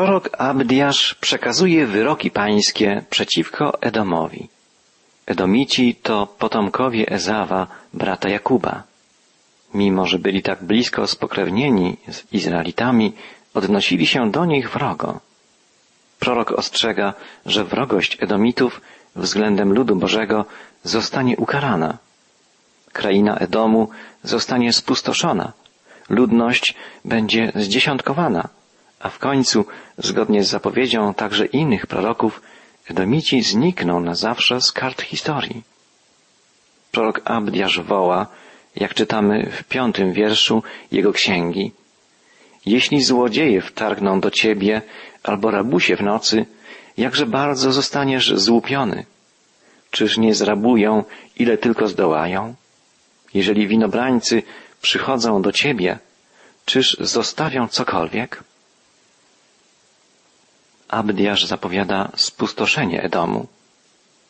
Prorok Abdiasz przekazuje wyroki pańskie przeciwko Edomowi. Edomici to potomkowie Ezawa, brata Jakuba. Mimo, że byli tak blisko spokrewnieni z Izraelitami, odnosili się do nich wrogo. Prorok ostrzega, że wrogość Edomitów względem ludu Bożego zostanie ukarana. Kraina Edomu zostanie spustoszona. Ludność będzie zdziesiątkowana, a w końcu, zgodnie z zapowiedzią także innych proroków, Edomici znikną na zawsze z kart historii. Prorok Abdiasz woła, jak czytamy w piątym wierszu jego księgi, jeśli złodzieje wtargną do ciebie albo rabusie w nocy, jakże bardzo zostaniesz złupiony. Czyż nie zrabują, ile tylko zdołają? Jeżeli winobrańcy przychodzą do ciebie, czyż zostawią cokolwiek? Abdiasz zapowiada spustoszenie Edomu.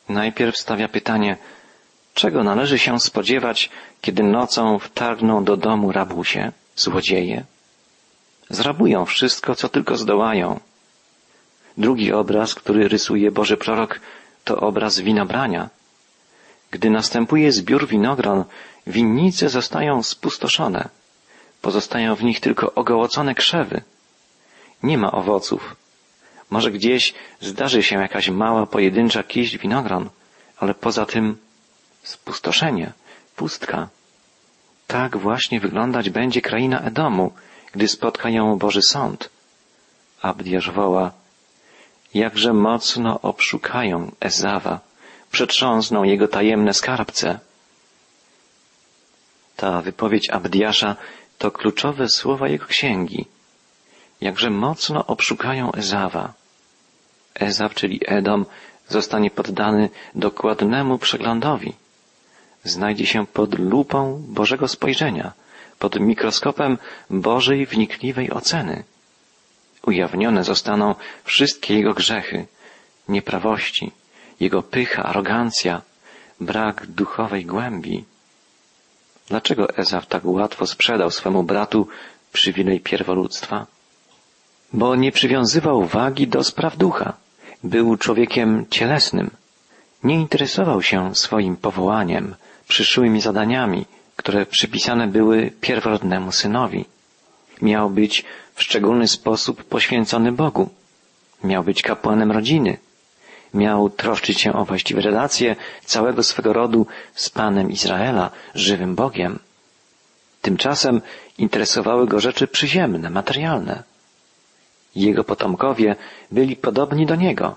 Najpierw stawia pytanie, czego należy się spodziewać, kiedy nocą wtargną do domu rabusie, złodzieje? Zrabują wszystko, co tylko zdołają. Drugi obraz, który rysuje Boży prorok, to obraz winobrania. Gdy następuje zbiór winogron, winnice zostają spustoszone. Pozostają w nich tylko ogołocone krzewy. Nie ma owoców. Może gdzieś zdarzy się jakaś mała, pojedyncza kiść winogron, ale poza tym spustoszenie, pustka. Tak właśnie wyglądać będzie kraina Edomu, gdy spotka ją Boży Sąd. Abdiasz woła, jakże mocno obszukają Ezawa, przetrząsną jego tajemne skarbce. Ta wypowiedź Abdiasza to kluczowe słowa jego księgi. Jakże mocno obszukają Ezawa. Ezaw, czyli Edom, zostanie poddany dokładnemu przeglądowi. Znajdzie się pod lupą Bożego spojrzenia, pod mikroskopem Bożej wnikliwej oceny. Ujawnione zostaną wszystkie jego grzechy, nieprawości, jego pycha, arogancja, brak duchowej głębi. Dlaczego Ezaw tak łatwo sprzedał swemu bratu przywilej pierwoludztwa? Bo nie przywiązywał wagi do spraw ducha. Był człowiekiem cielesnym. Nie interesował się swoim powołaniem, przyszłymi zadaniami, które przypisane były pierworodnemu synowi. Miał być w szczególny sposób poświęcony Bogu. Miał być kapłanem rodziny. Miał troszczyć się o właściwe relacje całego swego rodu z Panem Izraela, żywym Bogiem. Tymczasem interesowały go rzeczy przyziemne, materialne. Jego potomkowie byli podobni do niego.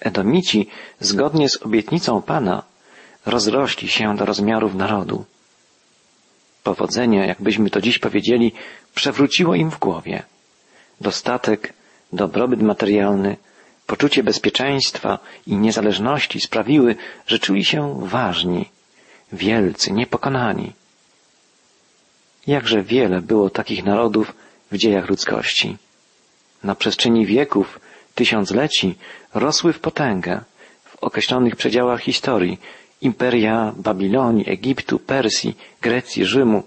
Edomici, zgodnie z obietnicą Pana, rozrośli się do rozmiarów narodu. Powodzenie, jakbyśmy to dziś powiedzieli, przewróciło im w głowie. Dostatek, dobrobyt materialny, poczucie bezpieczeństwa i niezależności sprawiły, że czuli się ważni, wielcy, niepokonani. Jakże wiele było takich narodów w dziejach ludzkości. Na przestrzeni wieków, tysiącleci rosły w potęgę w określonych przedziałach historii imperia Babilonii, Egiptu, Persji, Grecji, Rzymu,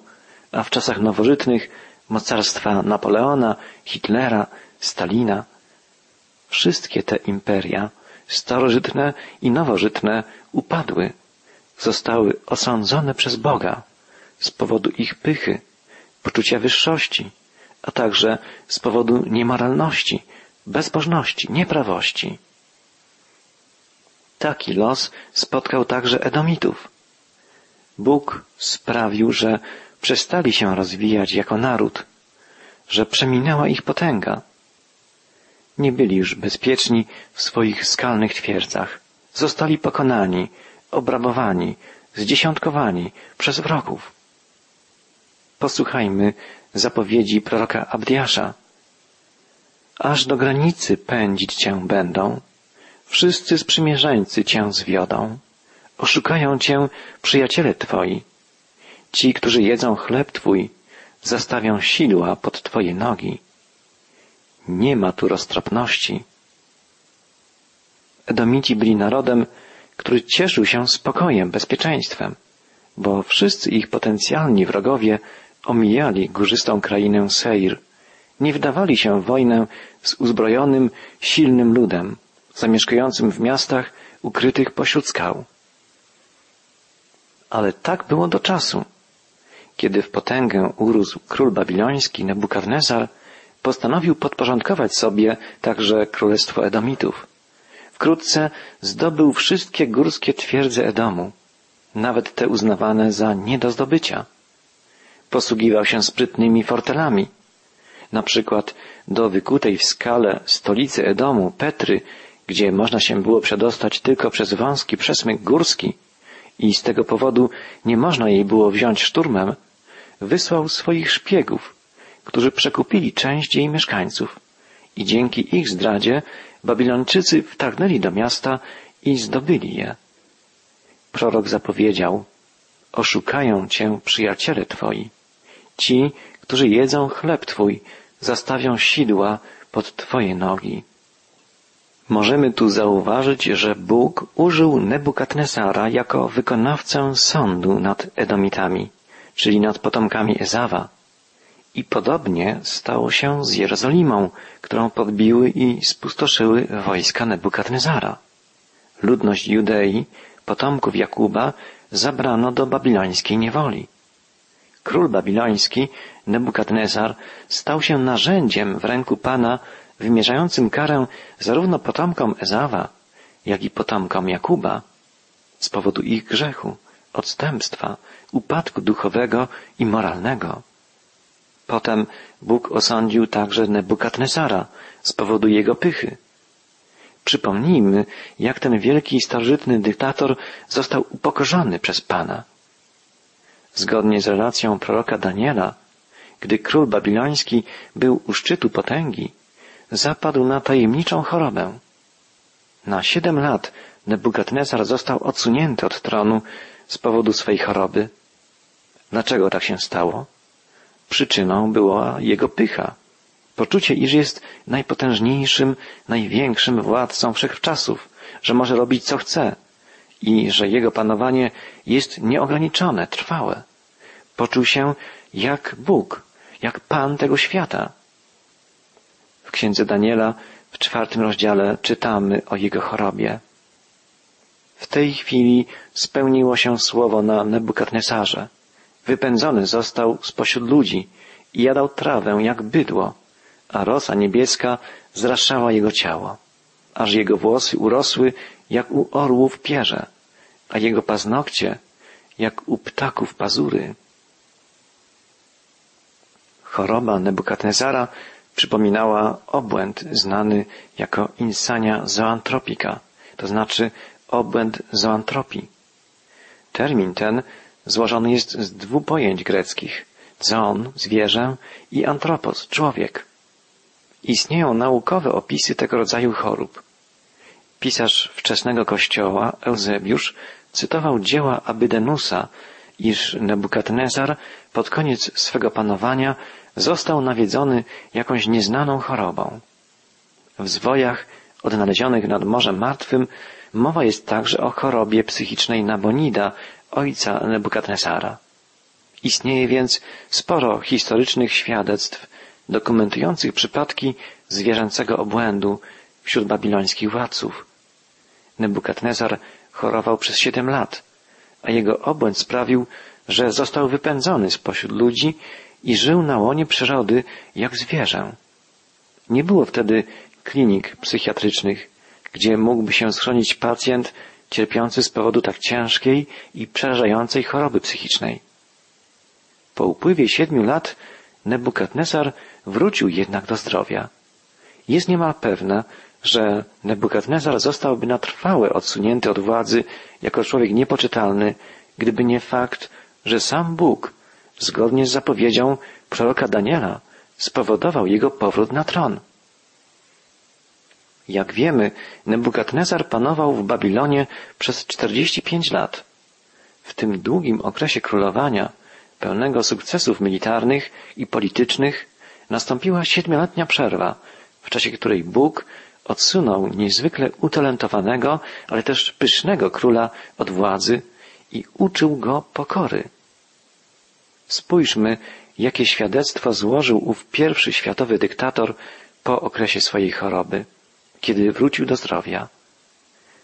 a w czasach nowożytnych mocarstwa Napoleona, Hitlera, Stalina. Wszystkie te imperia, starożytne i nowożytne, upadły, zostały osądzone przez Boga z powodu ich pychy, poczucia wyższości, a także z powodu niemoralności, bezbożności, nieprawości. Taki los spotkał także Edomitów. Bóg sprawił, że przestali się rozwijać jako naród, że przeminęła ich potęga. Nie byli już bezpieczni w swoich skalnych twierdzach. Zostali pokonani, obrabowani, zdziesiątkowani przez wrogów. Posłuchajmy zapowiedzi proroka Abdiasza. Aż do granicy pędzić cię będą, wszyscy sprzymierzeńcy cię zwiodą, oszukają cię przyjaciele twoi, ci, którzy jedzą chleb twój, zastawią sidła pod twoje nogi. Nie ma tu roztropności. Edomici byli narodem, który cieszył się spokojem, bezpieczeństwem, bo wszyscy ich potencjalni wrogowie omijali górzystą krainę Seir, nie wdawali się w wojnę z uzbrojonym, silnym ludem, zamieszkującym w miastach ukrytych pośród skał. Ale tak było do czasu, kiedy w potęgę urósł król babiloński Nebukadnezar, postanowił podporządkować sobie także królestwo Edomitów. Wkrótce zdobył wszystkie górskie twierdze Edomu, nawet te uznawane za nie do zdobycia. Posługiwał się sprytnymi fortelami. Na przykład do wykutej w skale stolicy Edomu, Petry, gdzie można się było przedostać tylko przez wąski przesmyk górski i z tego powodu nie można jej było wziąć szturmem, wysłał swoich szpiegów, którzy przekupili część jej mieszkańców i dzięki ich zdradzie Babilończycy wtargnęli do miasta i zdobyli je. Prorok zapowiedział, oszukają cię przyjaciele twoi. Ci, którzy jedzą chleb twój, zastawią sidła pod twoje nogi. Możemy tu zauważyć, że Bóg użył Nebukadnesara jako wykonawcę sądu nad Edomitami, czyli nad potomkami Ezawa. I podobnie stało się z Jerozolimą, którą podbiły i spustoszyły wojska Nebukadnezara. Ludność Judei, potomków Jakuba, zabrano do babilońskiej niewoli. Król babiloński, Nebukadnezar, stał się narzędziem w ręku Pana wymierzającym karę zarówno potomkom Ezawa, jak i potomkom Jakuba z powodu ich grzechu, odstępstwa, upadku duchowego i moralnego. Potem Bóg osądził także Nebukadnesara z powodu jego pychy. Przypomnijmy, jak ten wielki starożytny dyktator został upokorzony przez Pana. Zgodnie z relacją proroka Daniela, gdy król babiloński był u szczytu potęgi, zapadł na tajemniczą chorobę. Na siedem lat Nebukadnezar został odsunięty od tronu z powodu swej choroby. Dlaczego tak się stało? Przyczyną była jego pycha. Poczucie, iż jest najpotężniejszym, największym władcą wszechczasów, że może robić co chce i że jego panowanie jest nieograniczone, trwałe. Poczuł się jak Bóg, jak Pan tego świata. W księdze Daniela w czwartym rozdziale czytamy o jego chorobie. W tej chwili spełniło się słowo na Nebukadnesarze. Wypędzony został spośród ludzi i jadał trawę jak bydło, a rosa niebieska zraszała jego ciało, aż jego włosy urosły jak u orłów pierze, a jego paznokcie jak u ptaków pazury. Choroba Nebukadnezara przypominała obłęd znany jako insania zoantropika, to znaczy obłęd zoantropii. Termin ten złożony jest z dwóch pojęć greckich zoon, zwierzę i antropos, człowiek. Istnieją naukowe opisy tego rodzaju chorób. Pisarz wczesnego kościoła, Eusebiusz, cytował dzieła Abydenusa, iż Nebukadnezar pod koniec swego panowania został nawiedzony jakąś nieznaną chorobą. W zwojach odnalezionych nad Morzem Martwym mowa jest także o chorobie psychicznej Nabonida, ojca Nebukadnesara. Istnieje więc sporo historycznych świadectw dokumentujących przypadki zwierzęcego obłędu wśród babilońskich władców. Nebukadnezar chorował przez siedem lat, a jego obłęd sprawił, że został wypędzony spośród ludzi i żył na łonie przyrody jak zwierzę. Nie było wtedy klinik psychiatrycznych, gdzie mógłby się schronić pacjent cierpiący z powodu tak ciężkiej i przerażającej choroby psychicznej. Po upływie siedmiu lat Nebukadnesar wrócił jednak do zdrowia. Jest niemal pewne, że Nebukadnezar zostałby na trwałe odsunięty od władzy jako człowiek niepoczytalny, gdyby nie fakt, że sam Bóg zgodnie z zapowiedzią proroka Daniela, spowodował jego powrót na tron. Jak wiemy, Nebukadnezar panował w Babilonie przez 45 lat. W tym długim okresie królowania, pełnego sukcesów militarnych i politycznych, nastąpiła siedmioletnia przerwa, w czasie której Bóg odsunął niezwykle utalentowanego, ale też pysznego króla od władzy i uczył go pokory. Spójrzmy, jakie świadectwo złożył ów pierwszy światowy dyktator po okresie swojej choroby, kiedy wrócił do zdrowia.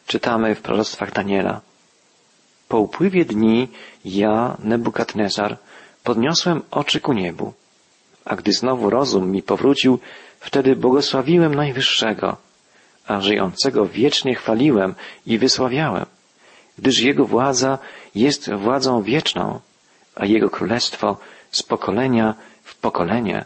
Czytamy w proroctwach Daniela. Po upływie dni ja, Nebukadnezar, podniosłem oczy ku niebu, a gdy znowu rozum mi powrócił, wtedy błogosławiłem Najwyższego, a żyjącego wiecznie chwaliłem i wysławiałem, gdyż Jego władza jest władzą wieczną, a Jego królestwo z pokolenia w pokolenie.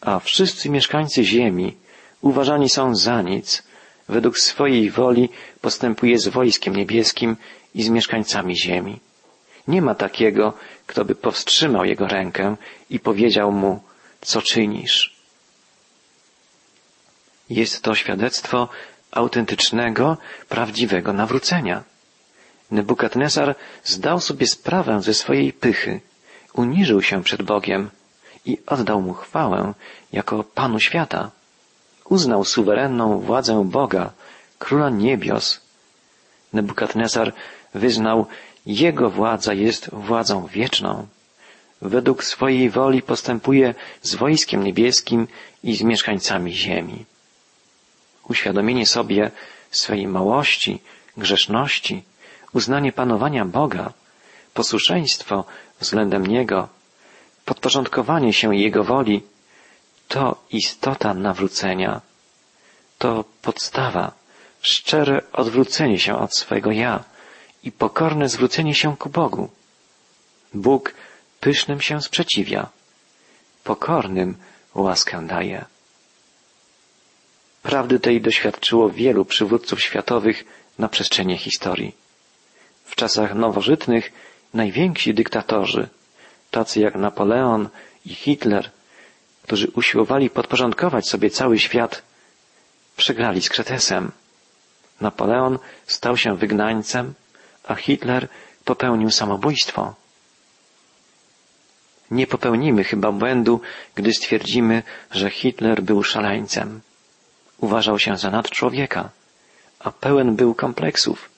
A wszyscy mieszkańcy ziemi uważani są za nic, według swojej woli postępuje z wojskiem niebieskim i z mieszkańcami ziemi. Nie ma takiego, kto by powstrzymał jego rękę i powiedział mu, co czynisz. Jest to świadectwo autentycznego, prawdziwego nawrócenia. Nebukadnezar zdał sobie sprawę ze swojej pychy, uniżył się przed Bogiem i oddał mu chwałę jako Panu świata. Uznał suwerenną władzę Boga, Króla Niebios. Nebukadnezar wyznał, Jego władza jest władzą wieczną. Według swojej woli postępuje z wojskiem niebieskim i z mieszkańcami ziemi. Uświadomienie sobie swej małości, grzeszności, uznanie panowania Boga, posłuszeństwo względem Niego, podporządkowanie się Jego woli, to istota nawrócenia. To podstawa, szczere odwrócenie się od swojego ja i pokorne zwrócenie się ku Bogu. Bóg pysznym się sprzeciwia, pokornym łaskę daje. Prawdy tej doświadczyło wielu przywódców światowych na przestrzeni historii. W czasach nowożytnych najwięksi dyktatorzy, tacy jak Napoleon i Hitler, którzy usiłowali podporządkować sobie cały świat, przegrali z Kretesem. Napoleon stał się wygnańcem, a Hitler popełnił samobójstwo. Nie popełnimy chyba błędu, gdy stwierdzimy, że Hitler był szaleńcem. Uważał się za nadczłowieka, a pełen był kompleksów.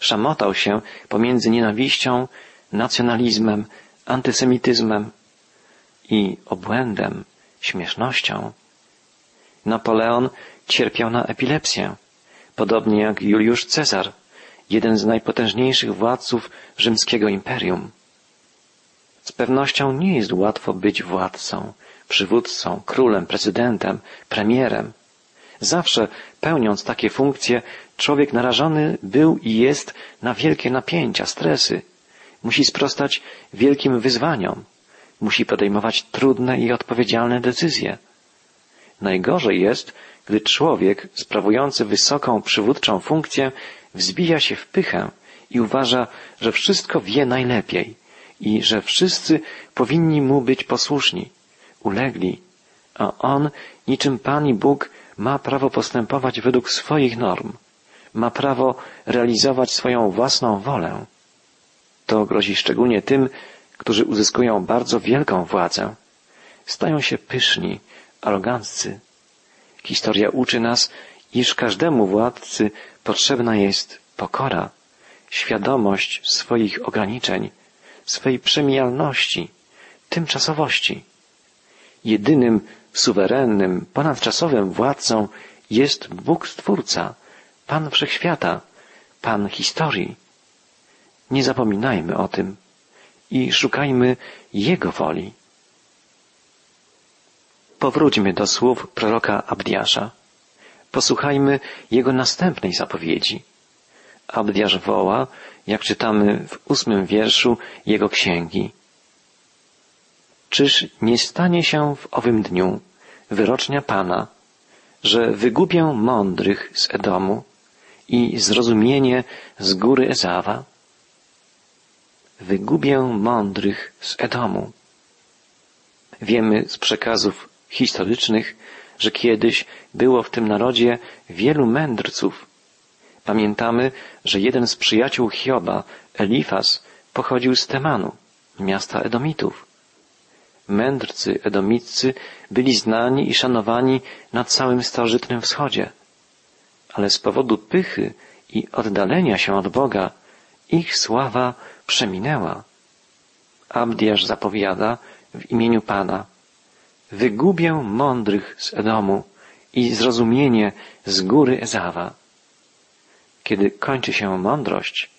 Szamotał się pomiędzy nienawiścią, nacjonalizmem, antysemityzmem i obłędem, śmiesznością. Napoleon cierpiał na epilepsję, podobnie jak Juliusz Cezar, jeden z najpotężniejszych władców rzymskiego imperium. Z pewnością nie jest łatwo być władcą, przywódcą, królem, prezydentem, premierem. Zawsze pełniąc takie funkcje, człowiek narażony był i jest na wielkie napięcia, stresy. Musi sprostać wielkim wyzwaniom. Musi podejmować trudne i odpowiedzialne decyzje. Najgorzej jest, gdy człowiek sprawujący wysoką przywódczą funkcję wzbija się w pychę i uważa, że wszystko wie najlepiej i że wszyscy powinni mu być posłuszni, ulegli, a on, niczym Pan i Bóg, ma prawo postępować według swoich norm, ma prawo realizować swoją własną wolę. To grozi szczególnie tym, którzy uzyskują bardzo wielką władzę. Stają się pyszni, aroganccy. Historia uczy nas, iż każdemu władcy potrzebna jest pokora, świadomość swoich ograniczeń, swej przemijalności, tymczasowości. Jedynym suwerennym, ponadczasowym władcą jest Bóg Stwórca, Pan Wszechświata, Pan historii. Nie zapominajmy o tym i szukajmy Jego woli. Powróćmy do słów proroka Abdiasza. Posłuchajmy jego następnej zapowiedzi. Abdiasz woła, jak czytamy w ósmym wierszu jego księgi. Czyż nie stanie się w owym dniu wyrocznia Pana, że wygubię mądrych z Edomu i zrozumienie z góry Ezawa? Wygubię mądrych z Edomu. Wiemy z przekazów historycznych, że kiedyś było w tym narodzie wielu mędrców. Pamiętamy, że jeden z przyjaciół Hioba, Elifas, pochodził z Temanu, miasta Edomitów. Mędrcy edomiccy byli znani i szanowani na całym starożytnym wschodzie, ale z powodu pychy i oddalenia się od Boga ich sława przeminęła. Abdiasz zapowiada w imieniu Pana, wygubię mądrych z Edomu i zrozumienie z góry Ezawa. Kiedy kończy się mądrość,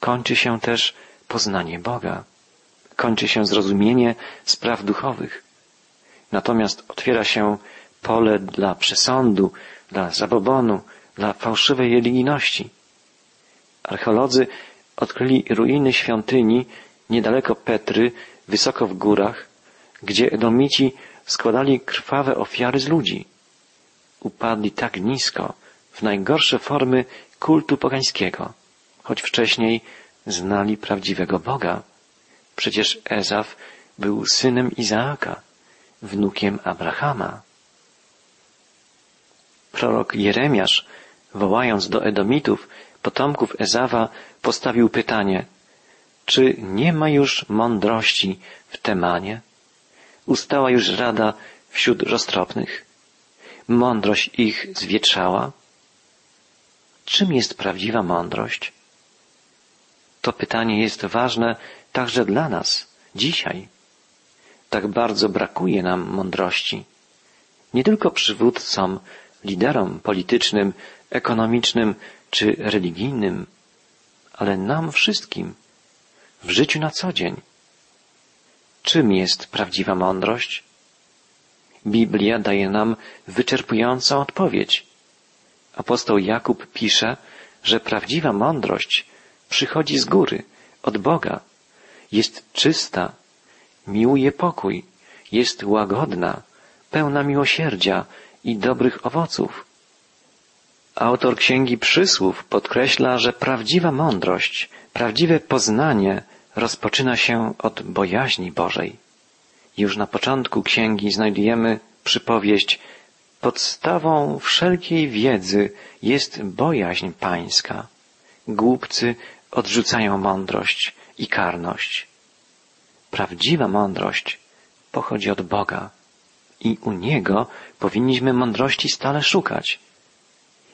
kończy się też poznanie Boga, kończy się zrozumienie spraw duchowych. Natomiast otwiera się pole dla przesądu, dla zabobonu, dla fałszywej religijności. Archeolodzy odkryli ruiny świątyni niedaleko Petry, wysoko w górach, gdzie Edomici składali krwawe ofiary z ludzi. Upadli tak nisko, w najgorsze formy kultu pogańskiego, choć wcześniej znali prawdziwego Boga. Przecież Ezaf był synem Izaaka, wnukiem Abrahama. Prorok Jeremiasz, wołając do Edomitów, potomków Ezawa, postawił pytanie, czy nie ma już mądrości w Temanie? Ustała już rada wśród roztropnych? Mądrość ich zwietrzała? Czym jest prawdziwa mądrość? To pytanie jest ważne także dla nas, dzisiaj. Tak bardzo brakuje nam mądrości. Nie tylko przywódcom, liderom politycznym, ekonomicznym czy religijnym, ale nam wszystkim, w życiu na co dzień. Czym jest prawdziwa mądrość? Biblia daje nam wyczerpującą odpowiedź. Apostoł Jakub pisze, że prawdziwa mądrość przychodzi z góry, od Boga, jest czysta, miłuje pokój, jest łagodna, pełna miłosierdzia i dobrych owoców. Autor Księgi Przysłów podkreśla, że prawdziwa mądrość, prawdziwe poznanie rozpoczyna się od bojaźni Bożej. Już na początku księgi znajdujemy przypowieść Podstawą wszelkiej wiedzy jest bojaźń pańska. Głupcy odrzucają mądrość i karność. Prawdziwa mądrość pochodzi od Boga i u Niego powinniśmy mądrości stale szukać.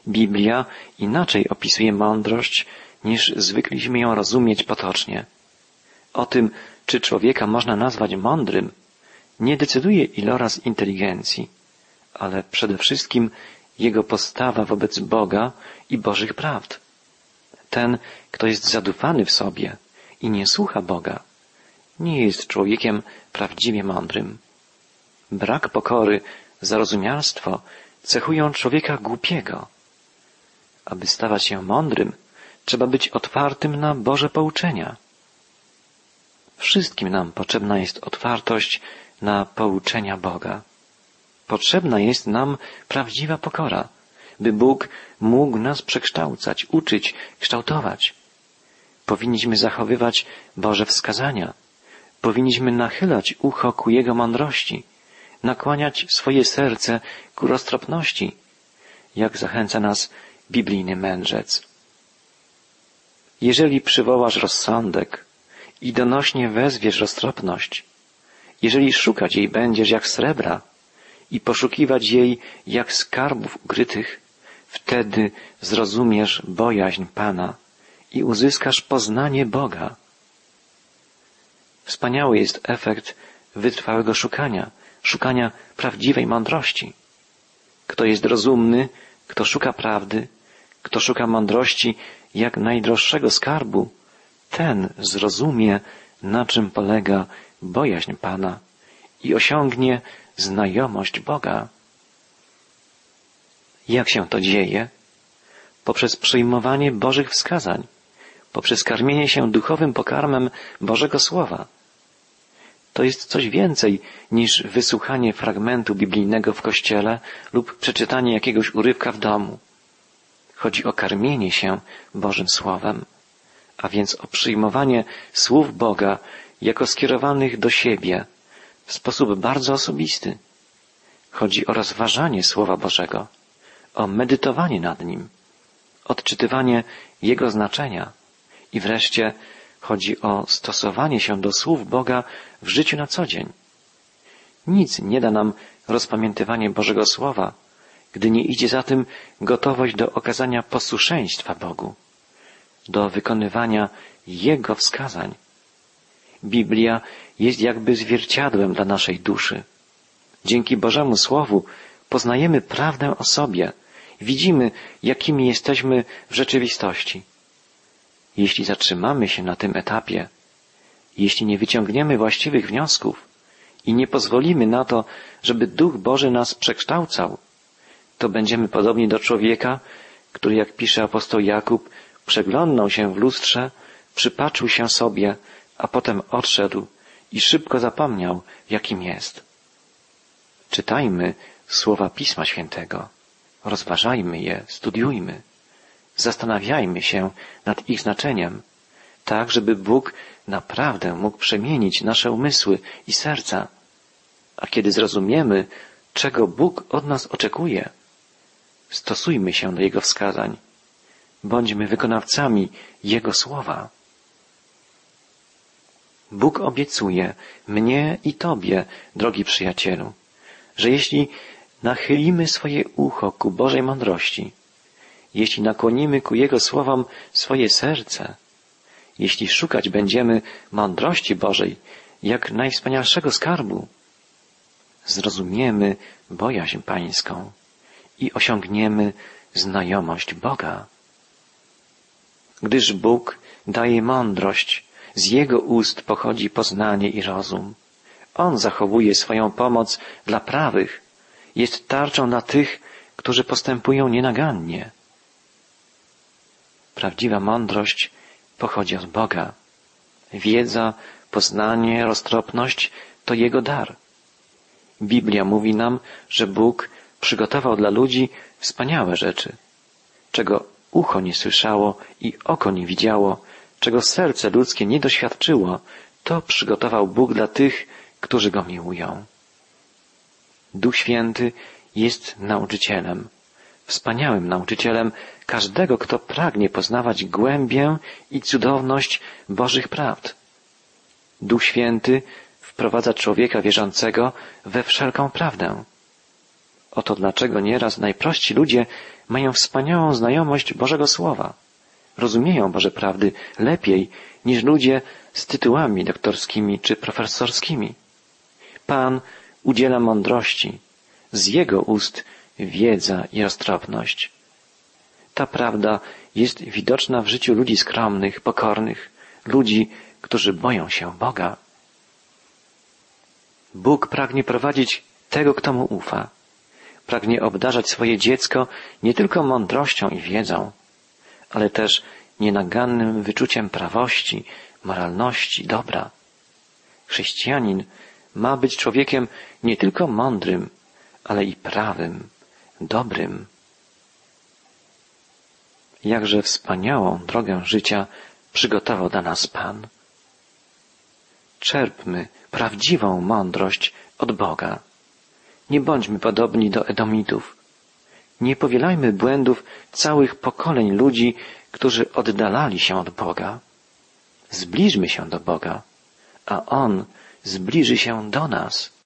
Biblia inaczej opisuje mądrość niż zwykliśmy ją rozumieć potocznie. O tym, czy człowieka można nazwać mądrym, nie decyduje iloraz inteligencji, ale przede wszystkim jego postawa wobec Boga i Bożych prawd. Ten, kto jest zadufany w sobie i nie słucha Boga, nie jest człowiekiem prawdziwie mądrym. Brak pokory, zarozumialstwo cechują człowieka głupiego. Aby stawać się mądrym, trzeba być otwartym na Boże pouczenia. Wszystkim nam potrzebna jest otwartość na pouczenia Boga. Potrzebna jest nam prawdziwa pokora, by Bóg mógł nas przekształcać, uczyć, kształtować. Powinniśmy zachowywać Boże wskazania. Powinniśmy nachylać ucho ku Jego mądrości, nakłaniać swoje serce ku roztropności, jak zachęca nas biblijny mędrzec. Jeżeli przywołasz rozsądek i donośnie wezwiesz roztropność, jeżeli szukać jej będziesz jak srebra i poszukiwać jej jak skarbów ukrytych, wtedy zrozumiesz bojaźń Pana i uzyskasz poznanie Boga. Wspaniały jest efekt wytrwałego szukania, szukania prawdziwej mądrości. Kto jest rozumny, kto szuka prawdy, kto szuka mądrości jak najdroższego skarbu, ten zrozumie, na czym polega bojaźń Pana i osiągnie znajomość Boga. Jak się to dzieje? Poprzez przyjmowanie Bożych wskazań, poprzez karmienie się duchowym pokarmem Bożego Słowa. To jest coś więcej niż wysłuchanie fragmentu biblijnego w kościele lub przeczytanie jakiegoś urywka w domu. Chodzi o karmienie się Bożym Słowem, a więc o przyjmowanie słów Boga jako skierowanych do siebie w sposób bardzo osobisty. Chodzi o rozważanie Słowa Bożego, o medytowanie nad nim, odczytywanie Jego znaczenia i wreszcie chodzi o stosowanie się do słów Boga w życiu na co dzień. Nic nie da nam rozpamiętywanie Bożego Słowa, gdy nie idzie za tym gotowość do okazania posłuszeństwa Bogu, do wykonywania Jego wskazań. Biblia jest jakby zwierciadłem dla naszej duszy. Dzięki Bożemu Słowu poznajemy prawdę o sobie, widzimy, jakimi jesteśmy w rzeczywistości. Jeśli zatrzymamy się na tym etapie, jeśli nie wyciągniemy właściwych wniosków i nie pozwolimy na to, żeby Duch Boży nas przekształcał, to będziemy podobni do człowieka, który, jak pisze apostoł Jakub, przeglądnął się w lustrze, przypatrzył się sobie, a potem odszedł i szybko zapomniał, jakim jest. Czytajmy słowa Pisma Świętego, rozważajmy je, studiujmy, zastanawiajmy się nad ich znaczeniem, tak żeby Bóg naprawdę mógł przemienić nasze umysły i serca. A kiedy zrozumiemy, czego Bóg od nas oczekuje, stosujmy się do Jego wskazań. Bądźmy wykonawcami Jego słowa. Bóg obiecuje mnie i Tobie, drogi przyjacielu, że jeśli nachylimy swoje ucho ku Bożej mądrości, jeśli nakłonimy ku Jego słowom swoje serce, jeśli szukać będziemy mądrości Bożej jak najwspanialszego skarbu, zrozumiemy bojaźń pańską i osiągniemy znajomość Boga. Gdyż Bóg daje mądrość, z Jego ust pochodzi poznanie i rozum. On zachowuje swoją pomoc dla prawych, jest tarczą na tych, którzy postępują nienagannie. Prawdziwa mądrość pochodzi od Boga. Wiedza, poznanie, roztropność to Jego dar. Biblia mówi nam, że Bóg przygotował dla ludzi wspaniałe rzeczy, czego ucho nie słyszało i oko nie widziało, czego serce ludzkie nie doświadczyło, to przygotował Bóg dla tych, którzy Go miłują. Duch Święty jest nauczycielem, wspaniałym nauczycielem każdego, kto pragnie poznawać głębię i cudowność Bożych prawd. Duch Święty wprowadza człowieka wierzącego we wszelką prawdę. Oto dlaczego nieraz najprości ludzie mają wspaniałą znajomość Bożego Słowa. Rozumieją Boże prawdy lepiej niż ludzie z tytułami doktorskimi czy profesorskimi. Pan udziela mądrości, z Jego ust wiedza i roztropność. Ta prawda jest widoczna w życiu ludzi skromnych, pokornych, ludzi, którzy boją się Boga. Bóg pragnie prowadzić tego, kto mu ufa. Pragnie obdarzać swoje dziecko nie tylko mądrością i wiedzą, ale też nienagannym wyczuciem prawości, moralności, dobra. Chrześcijanin ma być człowiekiem nie tylko mądrym, ale i prawym, dobrym. Jakże wspaniałą drogę życia przygotował dla nas Pan. Czerpmy prawdziwą mądrość od Boga. Nie bądźmy podobni do Edomitów. Nie powielajmy błędów całych pokoleń ludzi, którzy oddalali się od Boga. Zbliżmy się do Boga, a On zbliży się do nas.